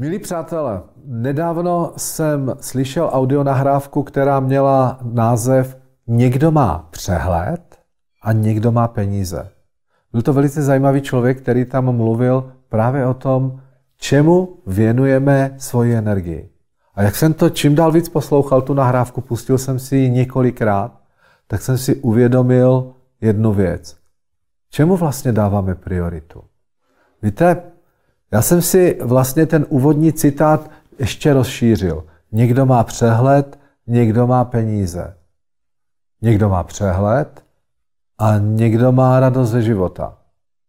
Milí přátelé, nedávno jsem slyšel audionahrávku, která měla název Někdo má přehled a někdo má peníze. Byl to velice zajímavý člověk, který tam mluvil právě o tom, čemu věnujeme svoji energii. A jak jsem to čím dál víc poslouchal, tu nahrávku, pustil jsem si ji několikrát, tak jsem si uvědomil jednu věc. Čemu vlastně dáváme prioritu? Víte, já jsem si vlastně ten úvodní citát ještě rozšířil. Někdo má přehled, někdo má peníze. Někdo má přehled a někdo má radost ze života.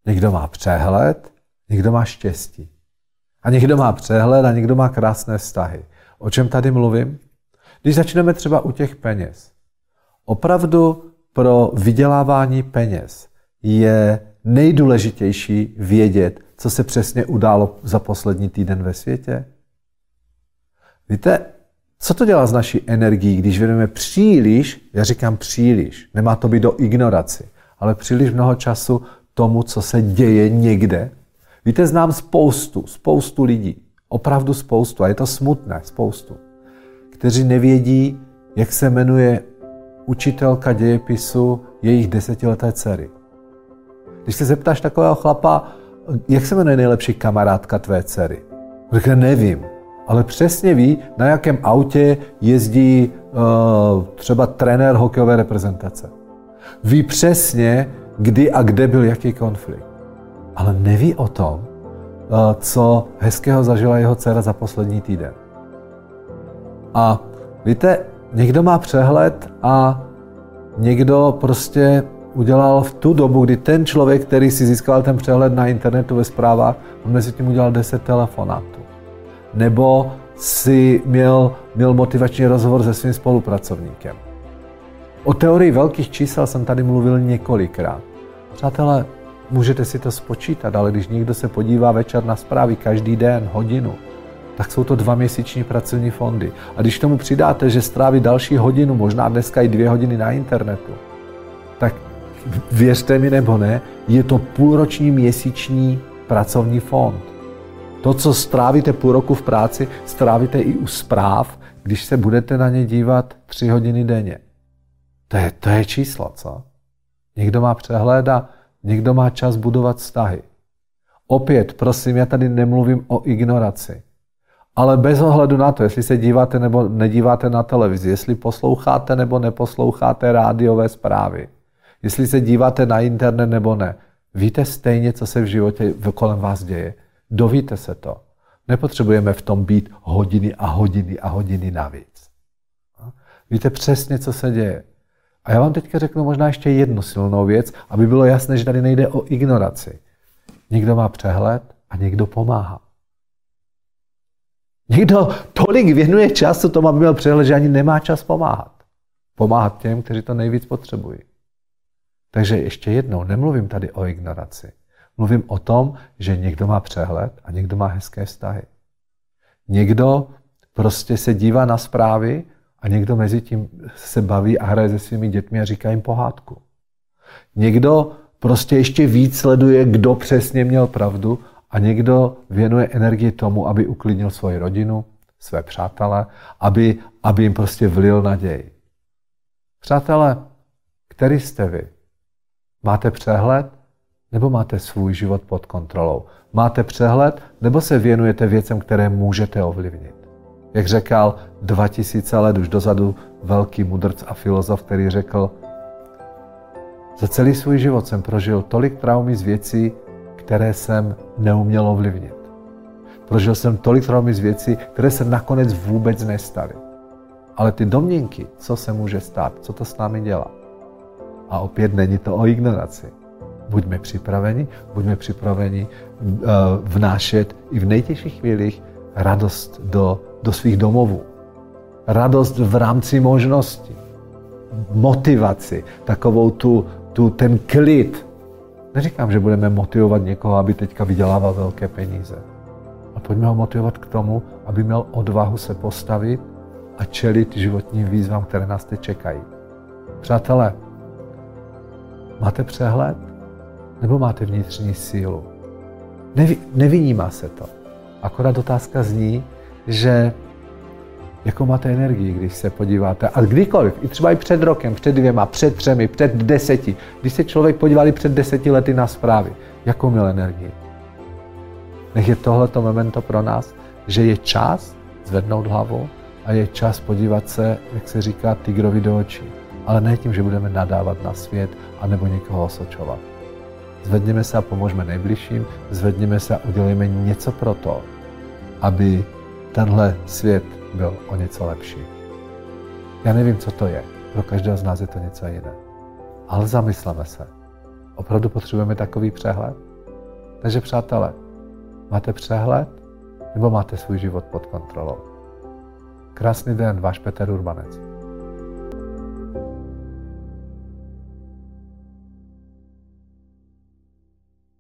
Někdo má přehled, někdo má štěstí. A někdo má přehled a někdo má krásné vztahy. O čem tady mluvím? Když začneme třeba u těch peněz. Opravdu pro vydělávání peněz je nejdůležitější vědět, co se přesně událo za poslední týden ve světě? Víte, co to dělá s naší energií, když věnujeme příliš, já říkám příliš, nemá to být do ignoraci, ale příliš mnoho času tomu, co se děje někde? Víte, znám spoustu, spoustu lidí, opravdu spoustu, a je to smutné, spoustu, kteří nevědí, jak se jmenuje učitelka dějepisu jejich desetileté dcery. Když se zeptáš takového chlapa, jak se jmenuje nejlepší kamarádka tvé dcery? Řekne, nevím, ale přesně ví, na jakém autě jezdí uh, třeba trenér hokejové reprezentace. Ví přesně, kdy a kde byl jaký konflikt. Ale neví o tom, uh, co hezkého zažila jeho dcera za poslední týden. A víte, někdo má přehled a někdo prostě udělal v tu dobu, kdy ten člověk, který si získal ten přehled na internetu ve zprávách, on mezi tím udělal 10 telefonátů. Nebo si měl, měl motivační rozhovor se svým spolupracovníkem. O teorii velkých čísel jsem tady mluvil několikrát. Přátelé, můžete si to spočítat, ale když někdo se podívá večer na zprávy každý den, hodinu, tak jsou to dva měsíční pracovní fondy. A když tomu přidáte, že stráví další hodinu, možná dneska i dvě hodiny na internetu, tak věřte mi nebo ne, je to půlroční měsíční pracovní fond. To, co strávíte půl roku v práci, strávíte i u zpráv, když se budete na ně dívat tři hodiny denně. To je, to je číslo, co? Někdo má přehled a někdo má čas budovat vztahy. Opět, prosím, já tady nemluvím o ignoraci. Ale bez ohledu na to, jestli se díváte nebo nedíváte na televizi, jestli posloucháte nebo neposloucháte rádiové zprávy, jestli se díváte na internet nebo ne. Víte stejně, co se v životě kolem vás děje. Dovíte se to. Nepotřebujeme v tom být hodiny a hodiny a hodiny navíc. Víte přesně, co se děje. A já vám teďka řeknu možná ještě jednu silnou věc, aby bylo jasné, že tady nejde o ignoraci. Někdo má přehled a někdo pomáhá. Někdo tolik věnuje času tomu, aby měl přehled, že ani nemá čas pomáhat. Pomáhat těm, kteří to nejvíc potřebují. Takže ještě jednou, nemluvím tady o ignoraci. Mluvím o tom, že někdo má přehled a někdo má hezké vztahy. Někdo prostě se dívá na zprávy a někdo mezi tím se baví a hraje se svými dětmi a říká jim pohádku. Někdo prostě ještě víc sleduje, kdo přesně měl pravdu a někdo věnuje energii tomu, aby uklidnil svoji rodinu, své přátele, aby, aby jim prostě vlil naději. Přátelé, který jste vy? Máte přehled nebo máte svůj život pod kontrolou? Máte přehled nebo se věnujete věcem, které můžete ovlivnit? Jak řekl 2000 let už dozadu velký mudrc a filozof, který řekl, za celý svůj život jsem prožil tolik traumy z věcí, které jsem neuměl ovlivnit. Prožil jsem tolik traumy z věcí, které se nakonec vůbec nestaly. Ale ty domněnky, co se může stát, co to s námi dělá, a opět není to o ignoraci. Buďme připraveni, buďme připraveni uh, vnášet i v nejtěžších chvílích radost do, do svých domovů. Radost v rámci možností. Motivaci, takovou tu, tu ten klid. Neříkám, že budeme motivovat někoho, aby teďka vydělával velké peníze. A pojďme ho motivovat k tomu, aby měl odvahu se postavit a čelit životním výzvám, které nás teď čekají. Přátelé, Máte přehled? Nebo máte vnitřní sílu? Nevi, nevynímá se to. Akorát otázka zní, že jakou máte energii, když se podíváte, a kdykoliv, i třeba i před rokem, před dvěma, před třemi, před deseti, když se člověk podívali před deseti lety na zprávy, jakou měl energii. Nech je tohleto memento pro nás, že je čas zvednout hlavu a je čas podívat se, jak se říká, tigrovi do očí. Ale ne tím, že budeme nadávat na svět anebo někoho osočovat. Zvedněme se a pomožme nejbližším, zvedněme se a udělejme něco pro to, aby tenhle svět byl o něco lepší. Já nevím, co to je. Pro každého z nás je to něco jiné. Ale zamysleme se. Opravdu potřebujeme takový přehled? Takže přátelé, máte přehled nebo máte svůj život pod kontrolou? Krásný den, váš Petr Urbanec.